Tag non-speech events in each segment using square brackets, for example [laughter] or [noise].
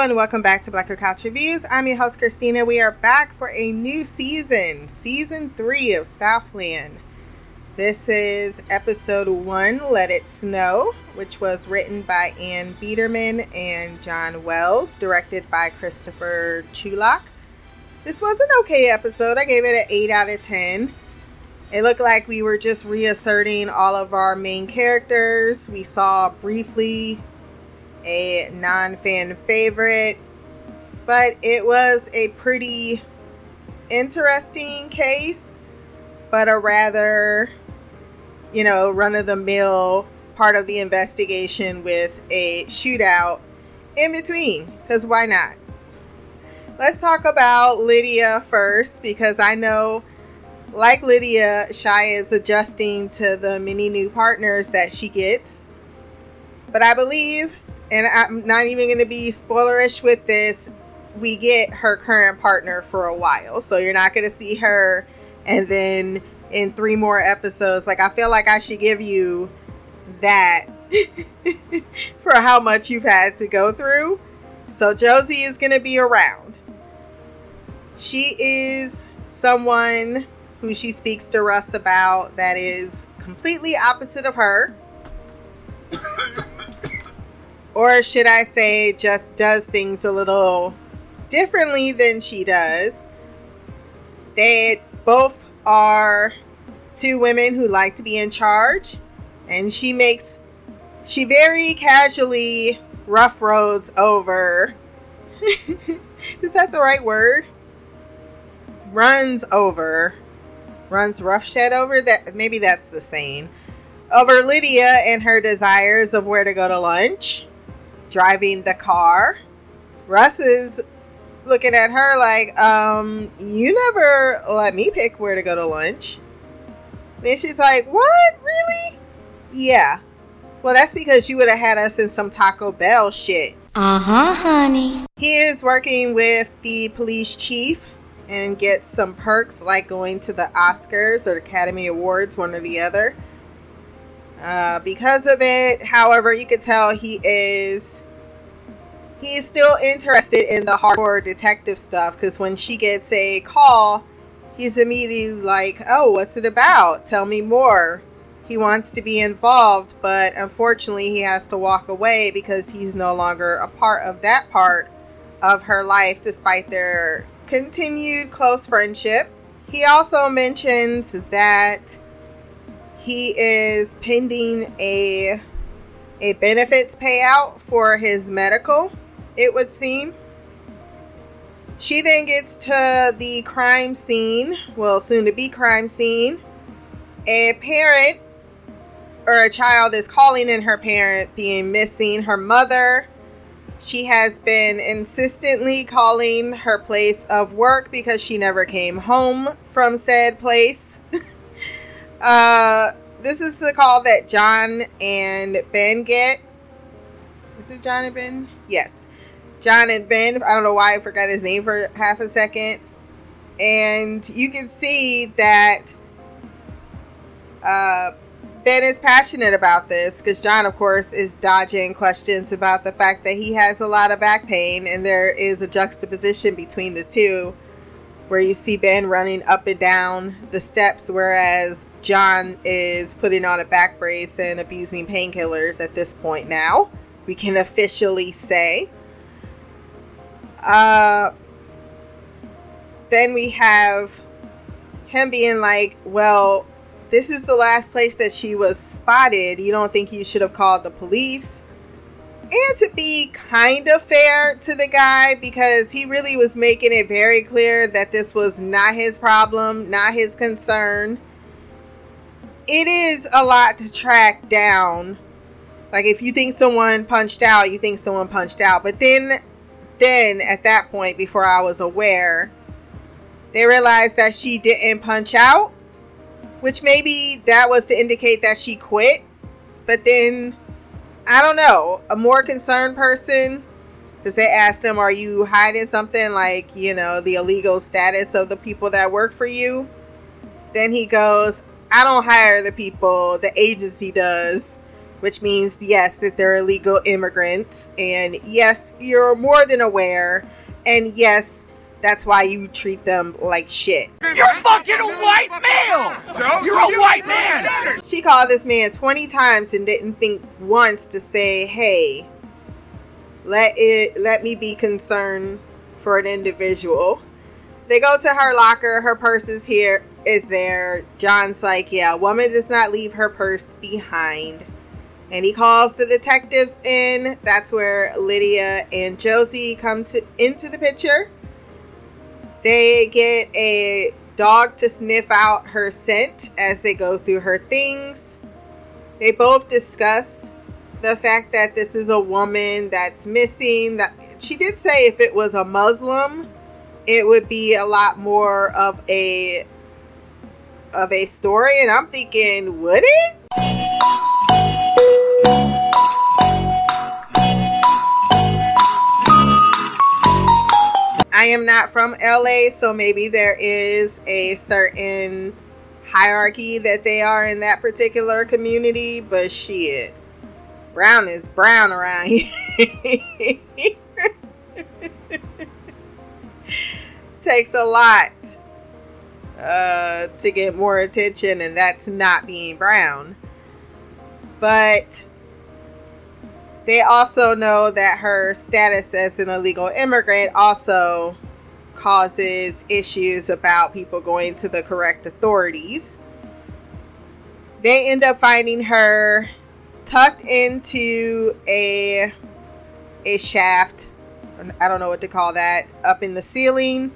And welcome back to Blacker Couch Reviews. I'm your host Christina. We are back for a new season, season three of Southland. This is episode one, Let It Snow, which was written by Ann Biderman and John Wells, directed by Christopher Chulack. This was an okay episode. I gave it an 8 out of 10. It looked like we were just reasserting all of our main characters. We saw briefly a non fan favorite, but it was a pretty interesting case, but a rather, you know, run of the mill part of the investigation with a shootout in between. Because why not? Let's talk about Lydia first, because I know, like Lydia, Shia is adjusting to the many new partners that she gets. But I believe and I'm not even going to be spoilerish with this. We get her current partner for a while, so you're not going to see her, and then in three more episodes. Like I feel like I should give you that [laughs] for how much you've had to go through. So Josie is going to be around. She is someone who she speaks to Russ about that is completely opposite of her [laughs] or should I say, just does things a little differently than she does. They both are two women who like to be in charge, and she makes, she very casually rough roads over. [laughs] Is that the right word? Runs over, runs roughshed over. That maybe that's the saying. Over Lydia and her desires of where to go to lunch driving the car. Russ is looking at her like, um, you never let me pick where to go to lunch. Then she's like, what? Really? Yeah. Well, that's because you would have had us in some Taco Bell shit. Uh huh, honey. He is working with the police chief and gets some perks like going to the Oscars or Academy Awards, one or the other. Uh, because of it, however, you could tell he is he's still interested in the hardcore detective stuff because when she gets a call, he's immediately like, "Oh, what's it about? Tell me more." He wants to be involved, but unfortunately, he has to walk away because he's no longer a part of that part of her life, despite their continued close friendship. He also mentions that he is pending a a benefits payout for his medical, it would seem. She then gets to the crime scene, well, soon to be crime scene. A parent or a child is calling in her parent being missing. Her mother, she has been insistently calling her place of work because she never came home from said place. [laughs] uh, this is the call that John and Ben get. Is it John and Ben? Yes. John and Ben. I don't know why I forgot his name for half a second. And you can see that uh, Ben is passionate about this because John, of course, is dodging questions about the fact that he has a lot of back pain, and there is a juxtaposition between the two where you see Ben running up and down the steps, whereas John is putting on a back brace and abusing painkillers at this point now. We can officially say. Uh, then we have him being like, well, this is the last place that she was spotted. You don't think you should have called the police? And to be kind of fair to the guy because he really was making it very clear that this was not his problem, not his concern. It is a lot to track down. Like if you think someone punched out, you think someone punched out. But then then at that point before I was aware, they realized that she didn't punch out, which maybe that was to indicate that she quit. But then I don't know, a more concerned person because they asked them, Are you hiding something like, you know, the illegal status of the people that work for you? Then he goes, I don't hire the people, the agency does. which means, yes, that they're illegal immigrants. And yes, you're more than aware. And yes, that's why you treat them like shit. You're fucking a white male! So? You're a white man! She called this man 20 times and didn't think once to say, hey, let it let me be concerned for an individual. They go to her locker, her purse is here is there. John's like, yeah, a woman does not leave her purse behind. And he calls the detectives in. That's where Lydia and Josie come to into the picture. They get a dog to sniff out her scent as they go through her things. They both discuss the fact that this is a woman that's missing. That she did say if it was a Muslim, it would be a lot more of a of a story and I'm thinking, would it? I am not from LA, so maybe there is a certain hierarchy that they are in that particular community, but shit. Brown is brown around [laughs] here. [laughs] Takes a lot uh, to get more attention, and that's not being brown. But they also know that her status as an illegal immigrant also causes issues about people going to the correct authorities. They end up finding her tucked into a a shaft. I don't know what to call that. Up in the ceiling.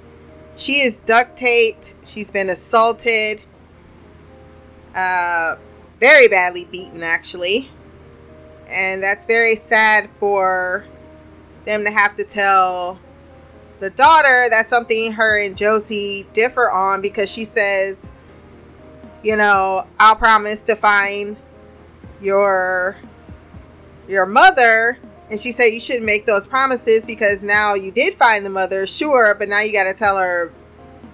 She is duct taped. She's been assaulted. Uh, very badly beaten, actually and that's very sad for them to have to tell the daughter that's something her and Josie differ on because she says, you know, I'll promise to find your your mother and she said you shouldn't make those promises because now you did find the mother, sure, but now you got to tell her,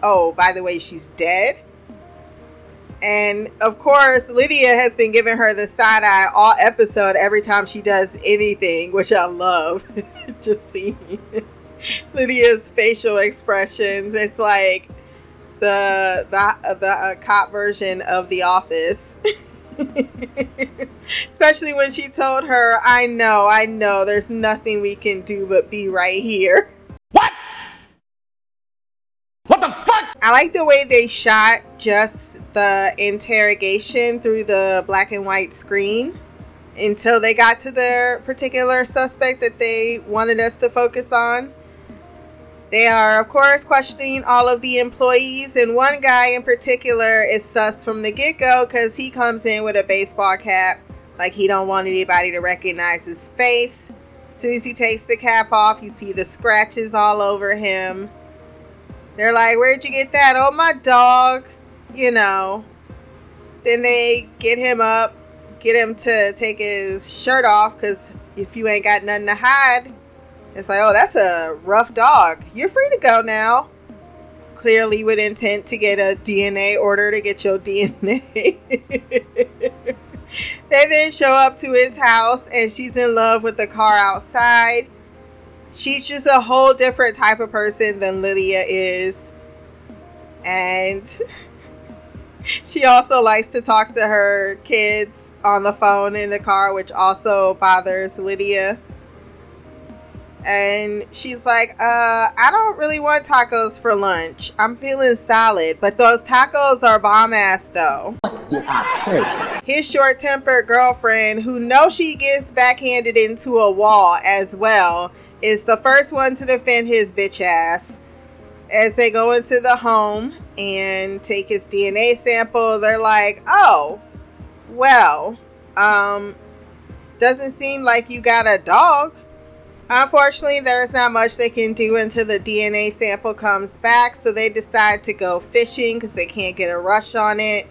oh, by the way, she's dead. And of course, Lydia has been giving her the side eye all episode every time she does anything, which I love. [laughs] Just seeing [laughs] Lydia's facial expressions. It's like the the the uh, cop version of The Office. [laughs] Especially when she told her, "I know, I know. There's nothing we can do but be right here." What? What the fuck? I like the way they shot just the interrogation through the black and white screen until they got to the particular suspect that they wanted us to focus on. They are, of course, questioning all of the employees, and one guy in particular is sus from the get go because he comes in with a baseball cap, like he don't want anybody to recognize his face. As soon as he takes the cap off, you see the scratches all over him. They're like, Where'd you get that? Oh, my dog. You know. Then they get him up, get him to take his shirt off because if you ain't got nothing to hide, it's like, Oh, that's a rough dog. You're free to go now. Clearly, with intent to get a DNA order to get your [laughs] DNA. they then show up to his house and she's in love with the car outside she's just a whole different type of person than Lydia is. And [laughs] she also likes to talk to her kids on the phone in the car, which also bothers Lydia. And she's like, uh, I don't really want tacos for lunch. I'm feeling solid, but those tacos are bomb ass though. What did I say? His short tempered girlfriend, who knows she gets backhanded into a wall as well, is the first one to defend his bitch ass. As they go into the home and take his DNA sample, they're like, oh, well, um, doesn't seem like you got a dog. Unfortunately, there's not much they can do until the DNA sample comes back, so they decide to go fishing because they can't get a rush on it.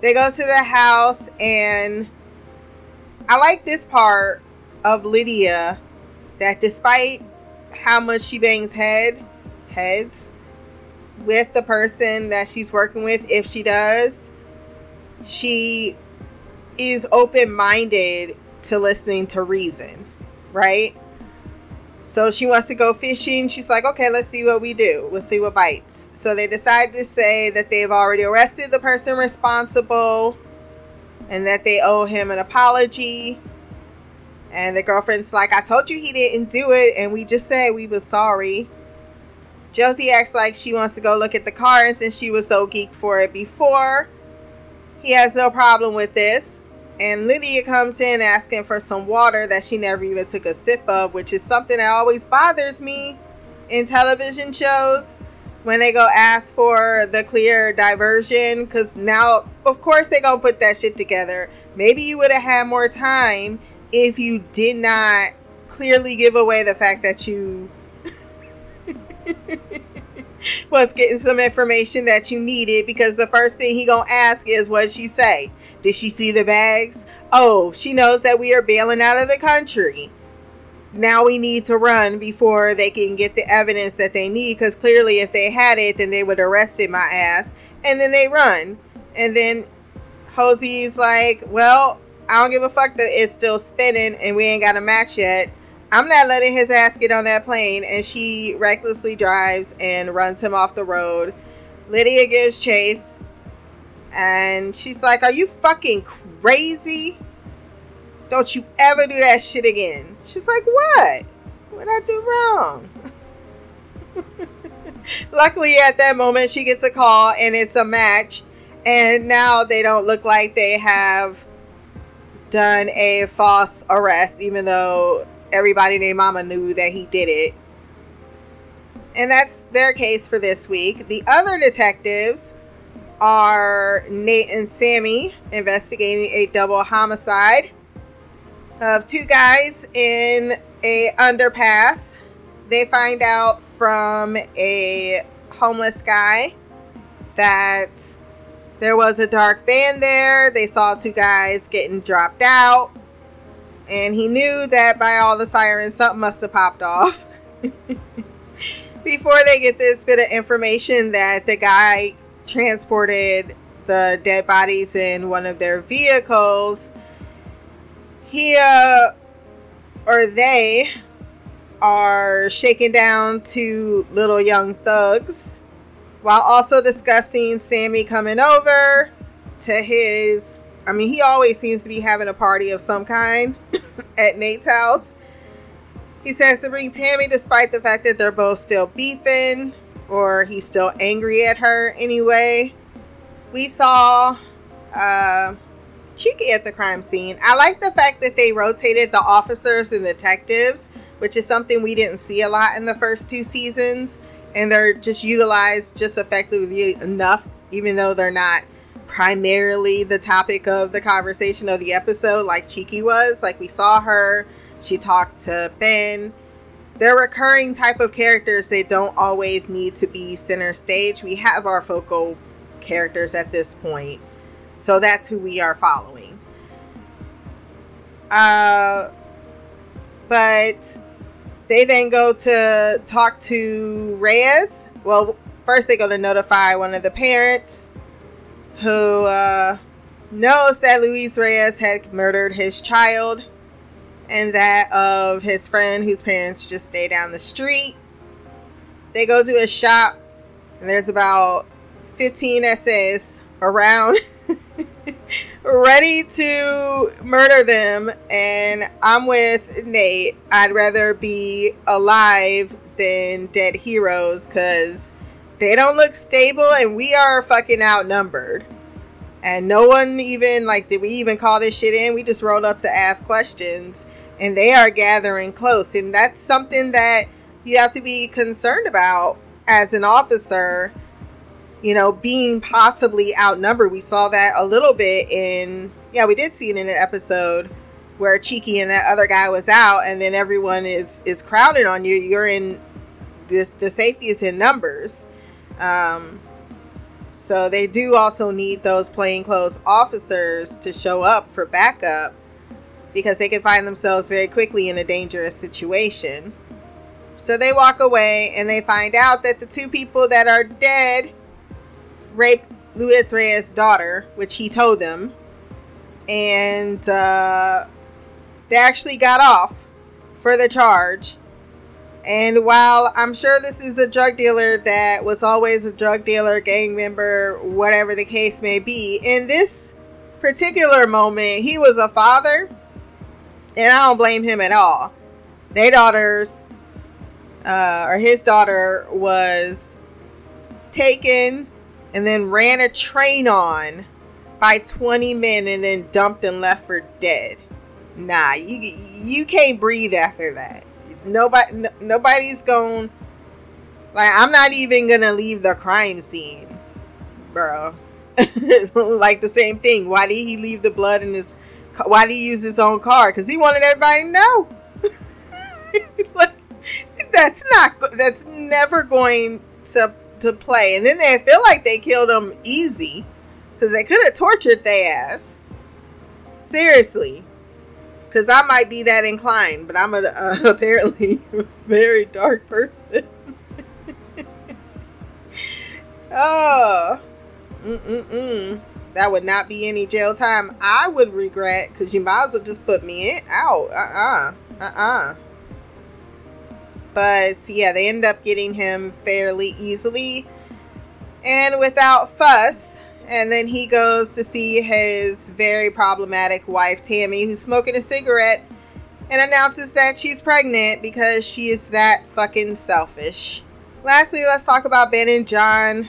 They go to the house, and I like this part of Lydia that despite how much she bangs head heads with the person that she's working with, if she does, she is open minded to listening to reason, right? So she wants to go fishing. She's like, okay, let's see what we do. We'll see what bites. So they decide to say that they've already arrested the person responsible and that they owe him an apology. And the girlfriend's like, I told you he didn't do it, and we just said we were sorry. Josie acts like she wants to go look at the car, and since she was so geeked for it before, he has no problem with this. And Lydia comes in asking for some water that she never even took a sip of, which is something that always bothers me in television shows when they go ask for the clear diversion. Because now, of course, they gonna put that shit together. Maybe you would have had more time if you did not clearly give away the fact that you [laughs] was getting some information that you needed because the first thing he gonna ask is what she say did she see the bags? Oh, she knows that we are bailing out of the country. Now we need to run before they can get the evidence that they need because clearly, if they had it, then they would arrested my ass. And then they run. And then Hosey's like, Well, I don't give a fuck that it's still spinning and we ain't got a match yet. I'm not letting his ass get on that plane. And she recklessly drives and runs him off the road. Lydia gives chase and she's like, Are you fucking crazy? Don't you ever do that shit again. She's like, What? What I do wrong? [laughs] Luckily, at that moment, she gets a call and it's a match. And now they don't look like they have done a false arrest, even though everybody named Mama knew that he did it. And that's their case for this week. The other detectives are Nate and Sammy investigating a double homicide of two guys in a underpass. They find out from a homeless guy that there was a dark van there. They saw two guys getting dropped out. And he knew that by all the sirens, something must have popped off. [laughs] Before they get this bit of information that the guy transported the dead bodies in one of their vehicles, he uh, or they are shaken down to little young thugs while also discussing Sammy coming over to his. I mean, he always seems to be having a party of some kind [coughs] at Nate's house. He says to bring Tammy despite the fact that they're both still beefing or he's still angry at her anyway. We saw uh, Chickie at the crime scene. I like the fact that they rotated the officers and detectives, which is something we didn't see a lot in the first two seasons. And they're just utilized just effectively enough, even though they're not primarily the topic of the conversation of the episode, like Chickie was. Like we saw her, she talked to Ben. They're recurring type of characters. They don't always need to be center stage. We have our focal characters at this point so that's who we are following. Uh but they then go to talk to reyes well first they go to notify one of the parents who uh knows that luis reyes had murdered his child and that of his friend whose parents just stay down the street. They go to a shop, and there's about 15 essays around [laughs] ready to murder them. And I'm with Nate. I'd rather be alive than dead heroes because they don't look stable and we are fucking outnumbered. And no one even, like, did we even call this shit in? We just rolled up to ask questions and they are gathering close. And that's something that you have to be concerned about as an officer, you know, being possibly outnumbered. We saw that a little bit in, yeah, we did see it in an episode where Chickie and that other guy was out, and then everyone is is crowded on you. You're in this. The safety is in numbers. Um, so they do also need those plainclothes officers to show up for backup because they can find themselves very quickly in a dangerous situation. So they walk away and they find out that the two people that are dead raped Luis Reyes' daughter, which he told them. and uh, they actually got off for the charge. And while I'm sure this is the drug dealer that was always a drug dealer, gang member, whatever the case may be, in this particular moment, he was a father, and I don't blame him at all. Their daughters, uh, or his daughter, was taken and then ran a train on by 20 men and then dumped and left for dead. Nah, you you can't breathe after that. Nobody no, nobody's going like I'm not even going to leave the crime scene. Bro. [laughs] like the same thing. Why did he leave the blood in his why did he use his own car? Cuz he wanted everybody to know. [laughs] like that's not that's never going to to play. And then they feel like they killed him easy because they could have tortured their ass. Seriously. Because I might be that inclined, but I'm a, [laughs] apparently very dark person. [laughs] oh. Mm-mm-mm. That would not be any jail time I would regret because you might as well just put me in, out. Uh-uh. Uh-uh. But yeah, they end up getting him fairly easily and without fuss. And then he goes to see his very problematic wife, Tammy, who's smoking a cigarette and announces that she's pregnant because she is that fucking selfish. Lastly, let's talk about Ben and John.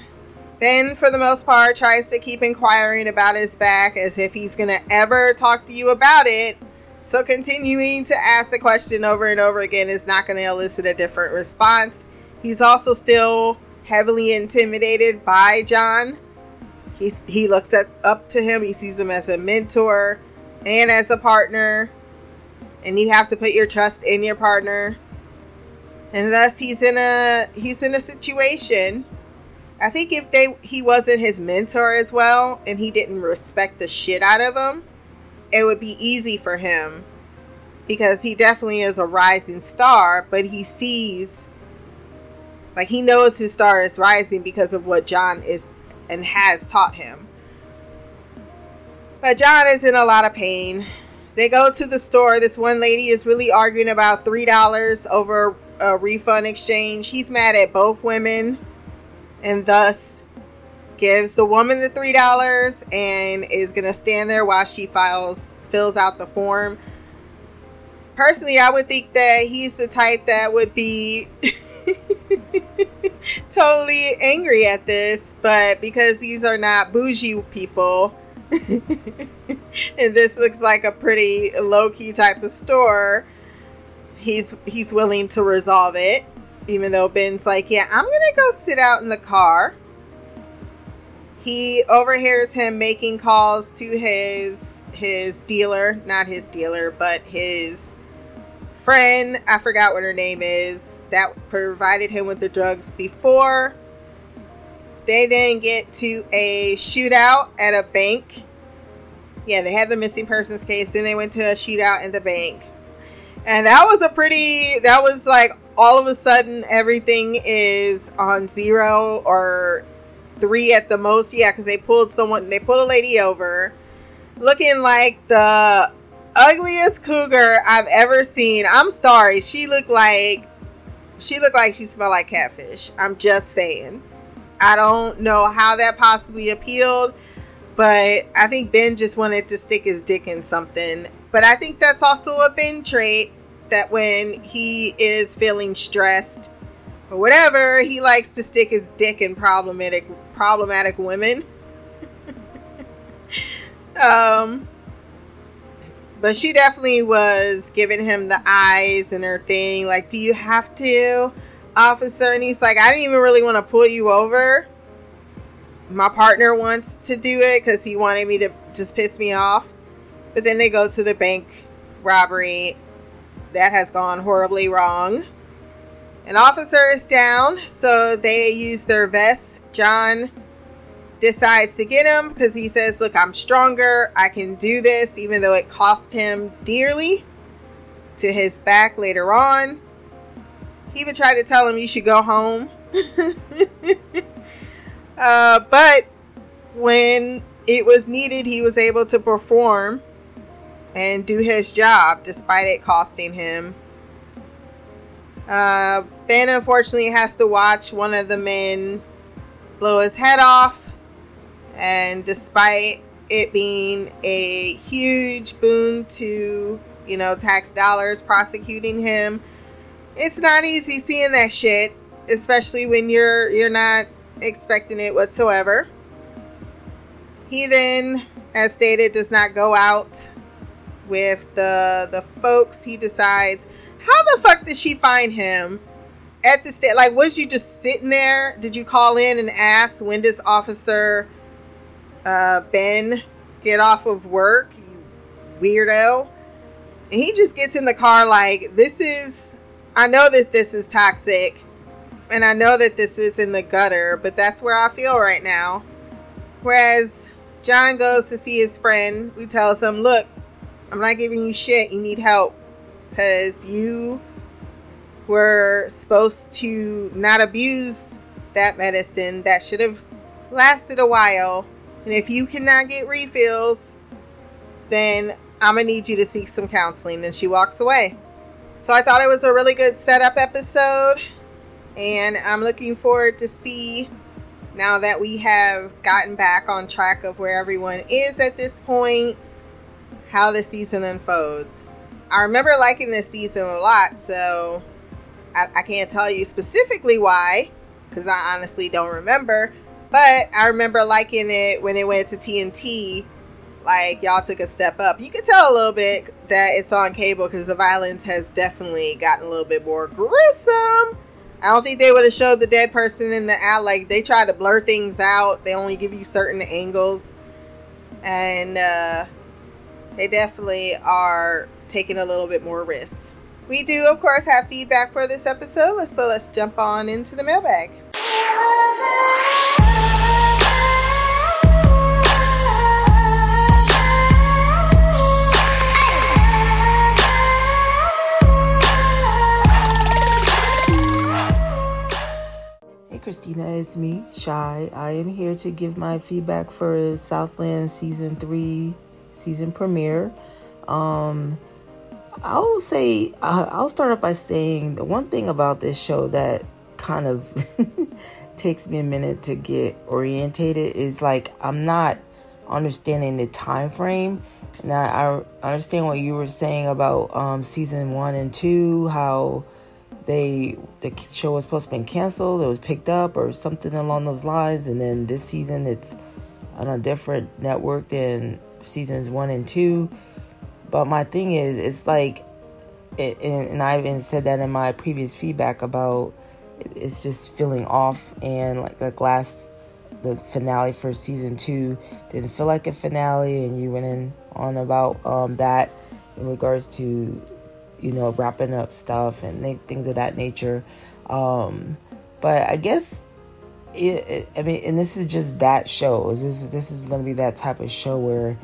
Ben, for the most part, tries to keep inquiring about his back as if he's gonna ever talk to you about it. So, continuing to ask the question over and over again is not gonna elicit a different response. He's also still heavily intimidated by John. He's, he looks at, up to him, he sees him as a mentor and as a partner. And you have to put your trust in your partner. And thus he's in a he's in a situation I think if they he wasn't his mentor as well and he didn't respect the shit out of him, it would be easy for him because he definitely is a rising star, but he sees like he knows his star is rising because of what John is and has taught him. But John is in a lot of pain. They go to the store. This one lady is really arguing about $3 over a refund exchange. He's mad at both women and thus gives the woman the three dollars and is gonna stand there while she files fills out the form. Personally, I would think that he's the type that would be [laughs] totally angry at this, but because these are not bougie people, [laughs] and this looks like a pretty low key type of store, he's he's willing to resolve it even though Ben's like, yeah, I'm gonna go sit out in the car. He overhears him making calls to his his dealer, not his dealer, but his friend. I forgot what her name is. That provided him with the drugs before. They then get to a shootout at a bank. Yeah, they had the missing persons case. Then they went to a shootout in the bank. And that was a pretty, that was like all of a sudden everything is on zero or three at the most. Yeah, because they pulled someone, they pulled a lady over looking like the ugliest cougar I've ever seen. I'm sorry. She looked like, she looked like she smelled like catfish. I'm just saying. I don't know how that possibly appealed, but I think Ben just wanted to stick his dick in something. But I think that's also a Ben trait that when he is feeling stressed or whatever, he likes to stick his dick in problematic problematic women. [laughs] um but she definitely was giving him the eyes and her thing like, "Do you have to?" officer and he's like, "I didn't even really want to pull you over." My partner wants to do it cuz he wanted me to just piss me off. But then they go to the bank robbery that has gone horribly wrong. An officer is down, so they use their vests. John decides to get him because he says, Look, I'm stronger. I can do this, even though it cost him dearly to his back later on. He even tried to tell him you should go home. [laughs] uh, but when it was needed, he was able to perform and do his job despite it costing him. Uh, ben unfortunately has to watch one of the men blow his head off, and despite it being a huge boon to you know tax dollars prosecuting him, it's not easy seeing that shit, especially when you're you're not expecting it whatsoever. He then, as stated, does not go out with the the folks. He decides, how the fuck did she find him at the state? Like, was you just sitting there? Did you call in and ask when does Officer uh, Ben get off of work? You weirdo. And he just gets in the car like, this is. I know that this is toxic, and I know that this is in the gutter, but that's where I feel right now. Whereas John goes to see his friend, who tells him, Look, I'm not giving you shit. You need help. Because you were supposed to not abuse that medicine that should have lasted a while. And if you cannot get refills, then I'm going to need you to seek some counseling. And she walks away. So I thought it was a really good setup episode. And I'm looking forward to see now that we have gotten back on track of where everyone is at this point how the season unfolds. I remember liking this season a lot, so I, I can't tell you specifically why, because I honestly don't remember. But I remember liking it when it went to TNT. Like y'all took a step up. You can tell a little bit that it's on cable because the violence has definitely gotten a little bit more gruesome. I don't think they would have showed the dead person in the alley. Like they try to blur things out. They only give you certain angles, and uh, they definitely are taking a little bit more risks. We do, of course, have feedback for this episode, so let's jump on into the mailbag. Hey Christina, it's me, Shy. I am here to give my feedback for Southland Season 3 season premiere. Um, I'll say, I'll start off by saying the one thing about this show that kind of [laughs] takes me a minute to get orientated is like I'm not understanding the time frame. And I, I understand what you were saying about um, season one and two, how they the show was supposed to be canceled, it was picked up or something along those lines, and then this season it's on a different network than seasons one and two. But my thing is, it's like, it, and I even said that in my previous feedback about it's just feeling off, and like the last, the finale for season two didn't feel like a finale, and you went in on about um, that in regards to, you know, wrapping up stuff and things of that nature. Um, but I guess it, it, I mean, and this is just that show. This is this is going to be that type of show where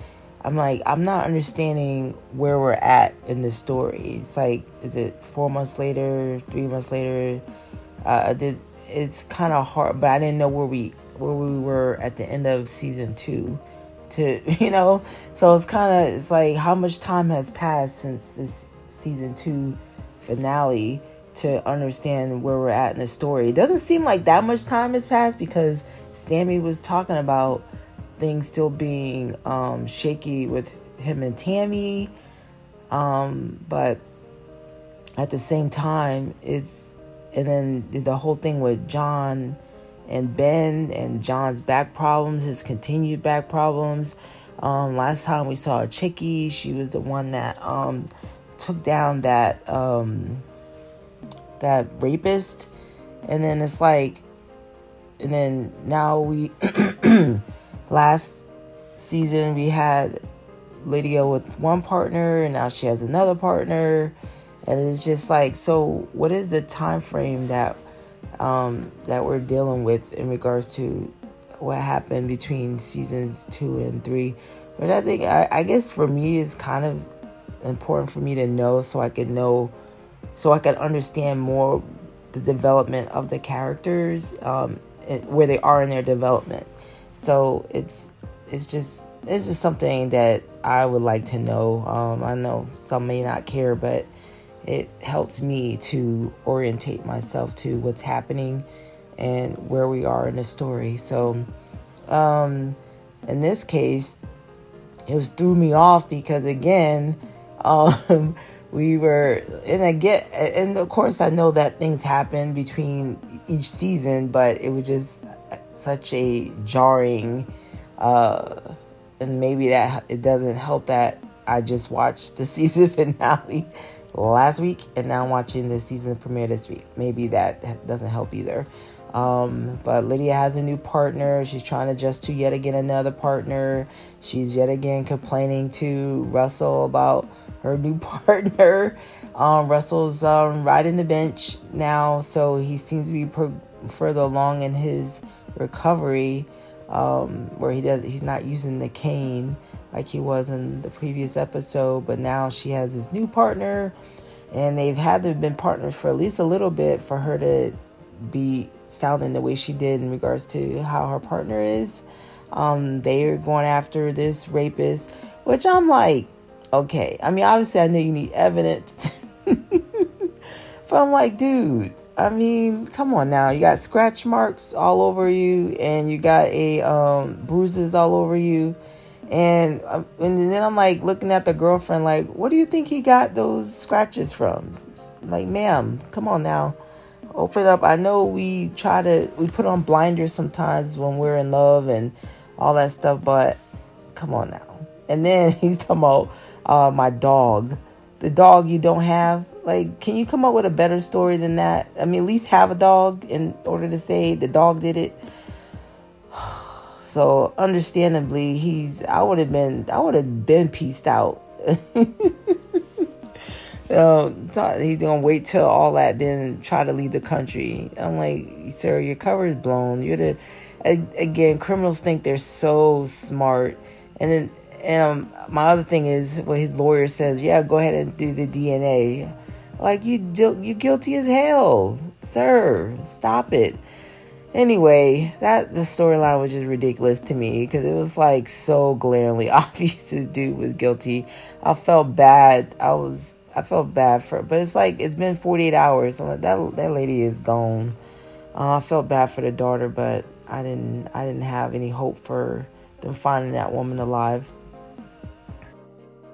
I'm like, I'm not understanding where we're at in the story. It's like, is it four months later, three months later? Uh, did it's kind of hard, but I didn't know where we where we were at the end of season two. To [laughs] you know, so it's kind of it's like how much time has passed since this season two finale to understand where we're at in the story. It doesn't seem like that much time has passed because Sammy was talking about things still being um, shaky with him and Tammy. Um, but at the same time, it's and then the whole thing with John and Ben and John's back problems, his continued back problems. Um, last time we saw a Chickie, she was the one that um, took down that um, that rapist, and then it's like, and then now we [clears throat] [coughs] last season we had Lydia with one partner, and now she has another partner, and it's just like, so what is the time frame that um, that we're dealing with in regards to what happened between seasons two and three? But I think I, I guess for me is kind of important for me to know so I can know so I can understand more the development of the characters um, where they are in their development. So it's it's just it's just something that I would like to know. Um, I know some may not care, but it helps me to orientate myself to what's happening and where we are in the story. So, um, in this case, it was threw me off because again, [laughs] um, we were and I get and of course I know that things happen between each season, but it was just such a jarring uh and maybe that it doesn't help that I just watched the [laughs] season finale last week and now I'm watching the season premiere this week. Maybe that doesn't help either. Um, but Lydia has a new partner. She's trying to adjust to yet again another partner. She's yet again complaining to Russell about her new [laughs] partner. Um, Russell's um, riding the bench now, so he seems to be pro- further along in his recovery, um, where he does he's not using the cane like he was in the previous episode. But now she has his new partner, and they've had to have been partners for at least a little bit for her to be sounding the way she did in regards to how her partner is. Um, they are going after this rapist, which I'm like, okay. I mean, obviously, I know you need evidence. [laughs] but I'm like, dude, I mean, come on now. You got scratch marks all over you, and you got a um, bruises all over you. And um, and then I'm like looking at the girlfriend, like, what do you think he got those scratches from? Like, ma'am, come on now open up. I know we try to we put on blinders sometimes when we're in love and all that stuff, but come on now. And then [laughs] he's talking about uh, my dog, the dog you don't have. Like, can you come up with a better story than that? I mean, at least have a dog in order to say the dog did it. [sighs] So, understandably, he's. I would have been. I would have been pieced out. [laughs] um, he's gonna wait till all that, then try to leave the country. I'm like, sir, your cover is blown. You're the again, criminals think they're so smart, and then and um, my other thing is what his lawyer says. Yeah, go ahead and do the DNA. Like you, you guilty as hell, sir. Stop it. Anyway, that the storyline was just ridiculous to me because it was like so glaringly [laughs] obvious this dude was guilty. I felt bad. I was I felt bad for, but it's like it's been 48 hours. So that that lady is gone. Uh, I felt bad for the daughter, but I didn't. I didn't have any hope for them finding that woman alive.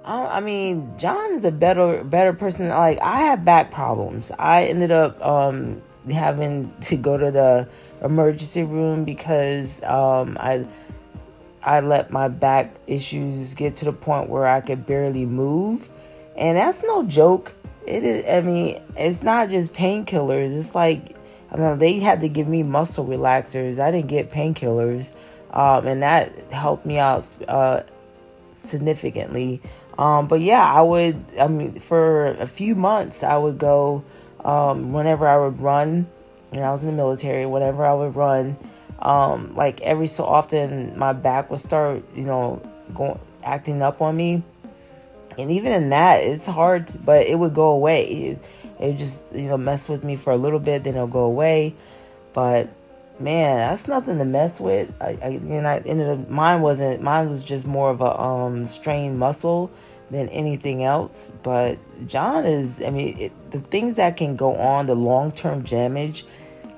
I, I mean, John is a better better person. Like I have back problems. I ended up um, having to go to the emergency room because um, I I let my back issues get to the point where I could barely move and that's no joke. It is. I mean, it's not just painkillers. It's like I know they had to give me muscle relaxers. I didn't get painkillers, um, and that helped me out uh, significantly. Um, but yeah, I would. I mean, for a few months, I would go um, whenever I would run. And I was in the military. Whenever I would run, um, like every so often, my back would start, you know, going acting up on me and even in that it's hard to, but it would go away it, it just you know mess with me for a little bit then it'll go away but man that's nothing to mess with. I, I i ended up mine wasn't mine was just more of a um strained muscle than anything else. But john is i mean it, the things that can go on the long-term damage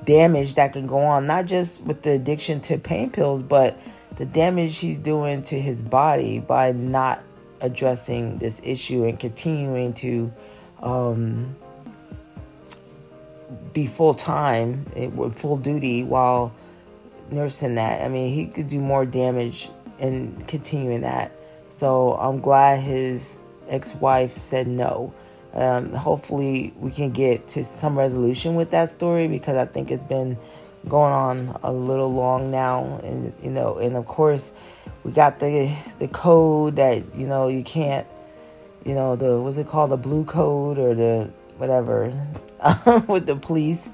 damage that can go on not just with the addiction to pain pills but the damage he's doing to his body by not addressing this issue and continuing to um, be full time full duty while nursing that. I mean, he could do more damage in continuing that. So I'm glad his ex wife said no. Um, hopefully, we can get to some resolution with that story because I think it's been going on a little long now, and you know, and of course, we got the the code that you know you can't, you know, the what's it called, the blue code or the whatever [laughs] with the police.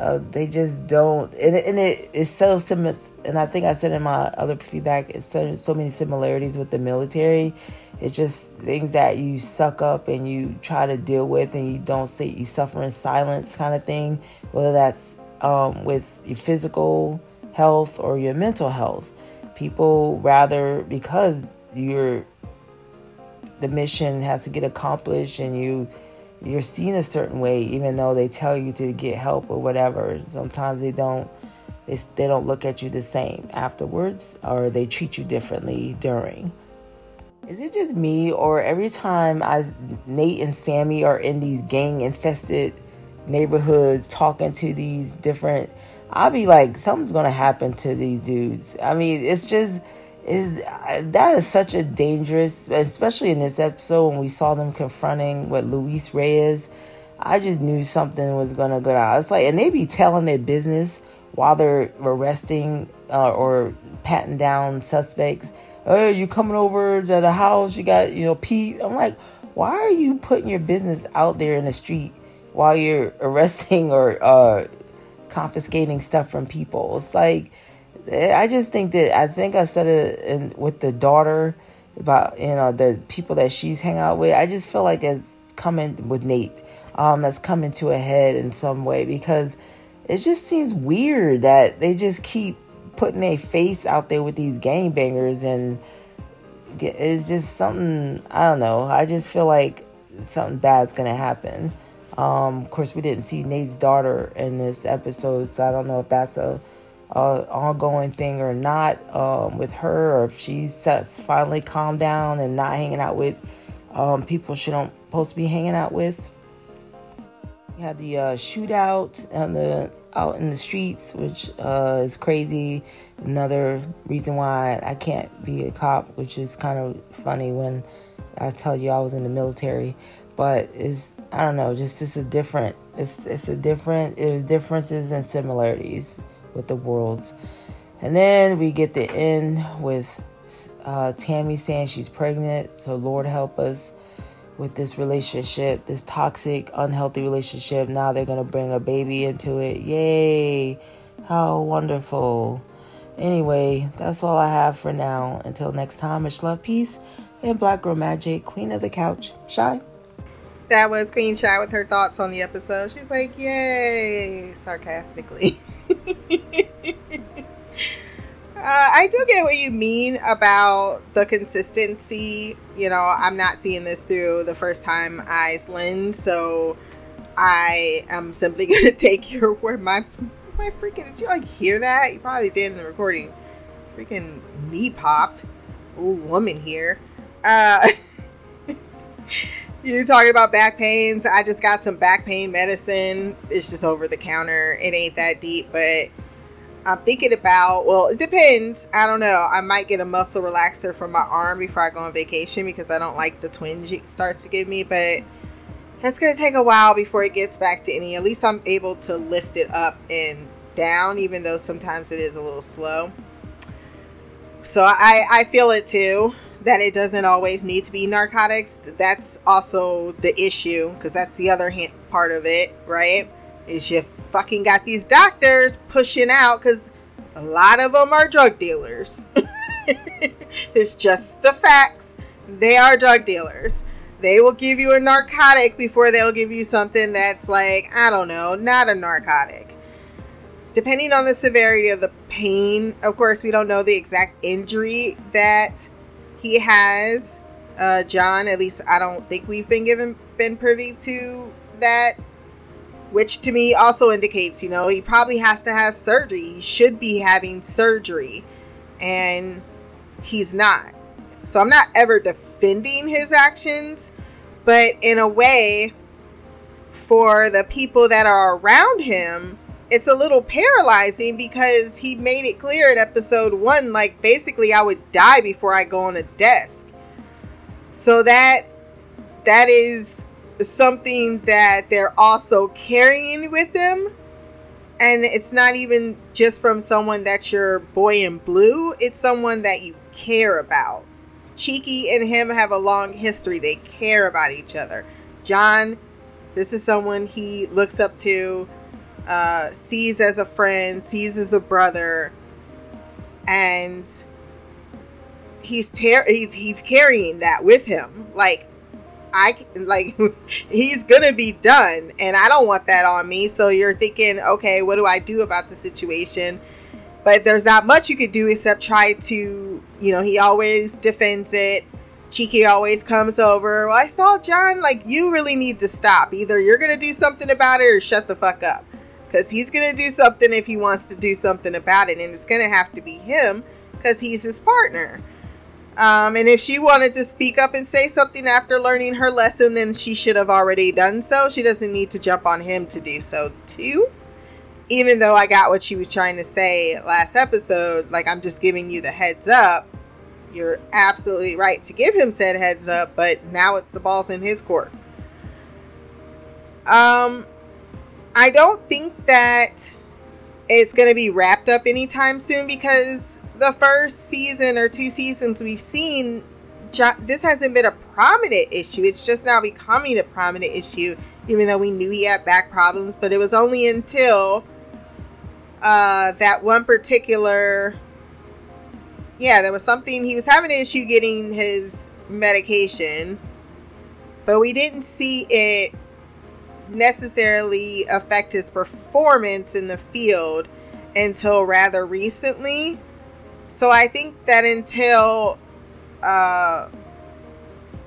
Uh, they just don't, and, and it is so similar. And I think I said in my other feedback, it's so so many similarities with the military. It's just things that you suck up and you try to deal with, and you don't say you suffer in silence, kind of thing. Whether that's um, with your physical health or your mental health. People rather because you're the mission has to get accomplished and you you're seen a certain way even though they tell you to get help or whatever sometimes they don't they, they don't look at you the same afterwards or they treat you differently during is it just me or every time I Nate and Sammy are in these gang infested neighborhoods talking to these different I'll be like something's to happen to these dudes. I mean, it's just is that is such a dangerous, especially in this episode when we saw them confronting what Luis Reyes. I just knew something was gonna go down. It's like, and they be telling their business while they're arresting uh, or patting down suspects. Hey, you coming over to the house? You got, you know, Pete. I'm like, why are you putting your business out there in the street while you're [laughs] arresting or uh, confiscating stuff from people? It's like I just think that I think I said it in, with the daughter about you know the people that she's hang out with. I just feel like it's coming with Nate. Um, that's coming to a head in some way because it just seems weird that they just keep putting their face out there with these gangbangers and it's just something I don't know. I just feel like something bad's gonna happen. Um, of course, we didn't see Nate's daughter in this episode, so I don't know if that's a uh, ongoing thing or not um, with her, or if she's finally calmed down and not hanging out with um, people she don't supposed to be hanging out with. We had the uh, shootout and the out in the streets, which uh, is crazy. Another reason why I can't be a cop, which is kind of funny when I tell you I was in the military. But is I don't know, just it's a different. It's it's a different. There's differences and similarities with the worlds. And then we get the end with uh, Tammy saying she's pregnant. So, Lord help us with this relationship, this toxic, unhealthy relationship. Now they're going to bring a baby into it. Yay! How wonderful. Anyway, that's all I have for now. Until next time, much love, peace, and Black Girl Magic, Queen of the Couch. Shy. That was Queen Shy with her thoughts on the episode. She's like, yay, sarcastically. [laughs] Uh, I do get what you mean about the consistency. You know, I'm not seeing this through the first time eyes lens, so I am simply [laughs] going to take your word. My, my freaking, did you like hear that? You probably did in the recording. Freaking knee popped. Old woman here. Uh, [laughs] you talking about back pains? I just got some back pain medicine. It's just over the counter. It ain't that deep, but I'm thinking about, well, it depends. I don't know. I might get a muscle relaxer for my arm before I go on vacation because I don't like the twinge it starts to give me, but it's going to take a while before it gets back to any. At least I'm able to lift it up and down, even though sometimes it is a little slow. So I, I feel it too that it doesn't always need to be narcotics. That's also the issue because that's the other part of it, right? is you fucking got these doctors pushing out because a lot of them are drug dealers. [laughs] it's just the facts. They are drug dealers. They will give you a narcotic before they'll give you something that's like, I don't know, not a narcotic. Depending on the severity of the pain, of course, we don't know the exact injury that he has. Uh, John, at least I don't think we've been given been privy to that which to me also indicates, you know, he probably has to have surgery. He should be having surgery, and he's not. So I'm not ever defending his actions, but in a way, for the people that are around him, it's a little paralyzing because he made it clear in episode one like, basically, I would die before I go on a desk. So that that is something that they're also carrying with them. And it's not even just from someone that's your boy in blue, it's someone that you care about. Chickie and him have a long history. They care about each other. John, this is someone he looks up to, uh, sees as a friend, sees as a brother, and he's ter- he's he's carrying that with him. Like I like [laughs] he's gonna be done, and I don't want that on me. So you're thinking, okay, what do I do about the situation? But there's not much you could do except try to, you know, he always defends it. Chickie always comes over. Well, I saw John, like, you really need to stop. Either you're to do something about it or shut the fuck up. Because he's going to do something if he wants to do something about it. And it's going to have to be him because he's his partner. Um, and if she wanted to speak up and say something after learning her lesson, then she should have already done so. She doesn't need to jump on him to do so, too. Even though I got what she was trying to say last episode, like I'm just giving you the heads up. You're absolutely right to give him said heads up, but now the ball's in his court. Um, I don't think that it's going to be wrapped up anytime soon because the first season or two seasons we've seen, this hasn't been a prominent issue. It's just now becoming a prominent issue, even though we knew he had back problems. But it was only until uh, that one particular, yeah, there was something he was having an issue getting his medication, but we didn't see it necessarily affect his performance in the field until rather recently. So I think that until uh,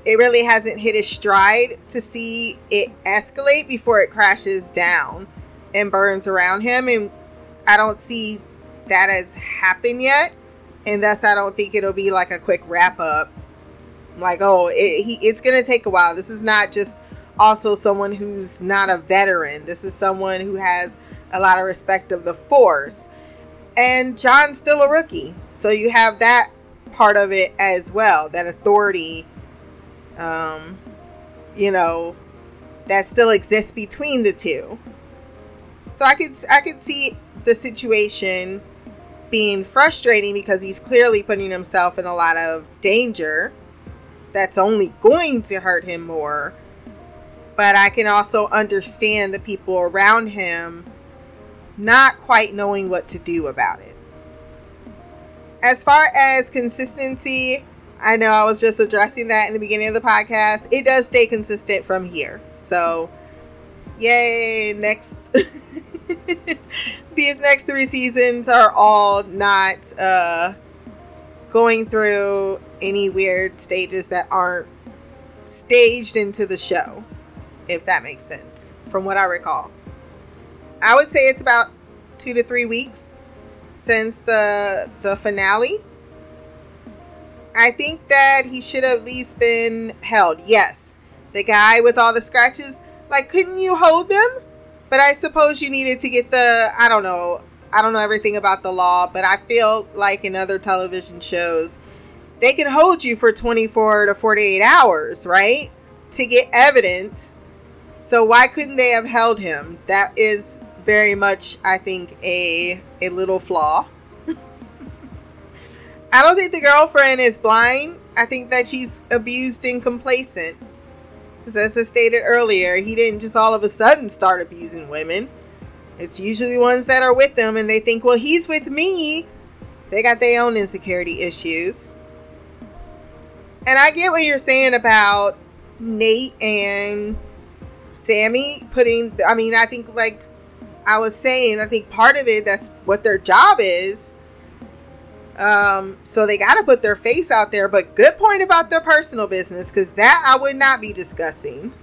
it really hasn't hit its stride to see it escalate before it crashes down and burns around him. And I don't see that has happened yet. And thus, I don't think it'll be like a quick wrap up. Like, oh, it, he, it's going to take a while. This is not just also someone who's not a veteran. This is someone who has a lot of respect of the force and John's still a rookie. So you have that part of it as well, that authority um you know that still exists between the two. So I could I could see the situation being frustrating because he's clearly putting himself in a lot of danger that's only going to hurt him more. But I can also understand the people around him not quite knowing what to do about it. As far as consistency, I know I was just addressing that in the beginning of the podcast. It does stay consistent from here. So, yay, next. [laughs] These next three seasons are all not uh, going through any weird stages that aren't staged into the show, if that makes sense, from what I recall. I would say it's about two to three weeks since the the finale. I think that he should have at least been held. Yes, the guy with all the scratches. Like, couldn't you hold them? But I suppose you needed to get the. I don't know. I don't know everything about the law, but I feel like in other television shows, they can hold you for 24 to 48 hours, right? To get evidence. So why couldn't they have held him? That is very much, I think, a a little flaw. [laughs] I don't think the girlfriend is blind. I think that she's abused and complacent. As I stated earlier, he didn't just all of a sudden start abusing women. It's usually ones that are with them and they think, well, he's with me. They got their own insecurity issues. And I get what you're saying about Nate and Sammy putting, I mean, I think like I was saying, I think part of it, that's what their job is. Um, so they got to put their face out there. But good point about their personal business, because that I would not be discussing.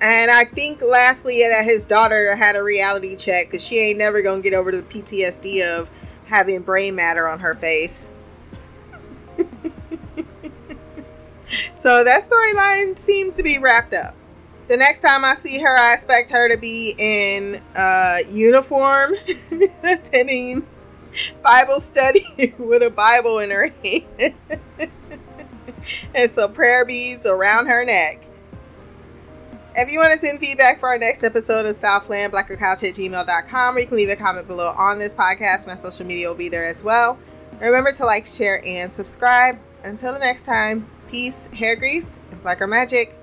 And I think lastly that his daughter had a reality check because she ain't never gonna get over the PTSD of having brain matter on her face. [laughs] so that storyline seems to be wrapped up the next time I see her, I expect her to be in uh, uniform, [laughs] attending Bible study [laughs] with a Bible in her hand [laughs] and some prayer beads around her neck. If you want to send feedback for our next episode of Southland, blackercouch at gmail.com, or you can leave a comment below on this podcast. My social media will be there as well. Remember to like, share, and subscribe. Until the next time, peace, hair grease, and blacker magic.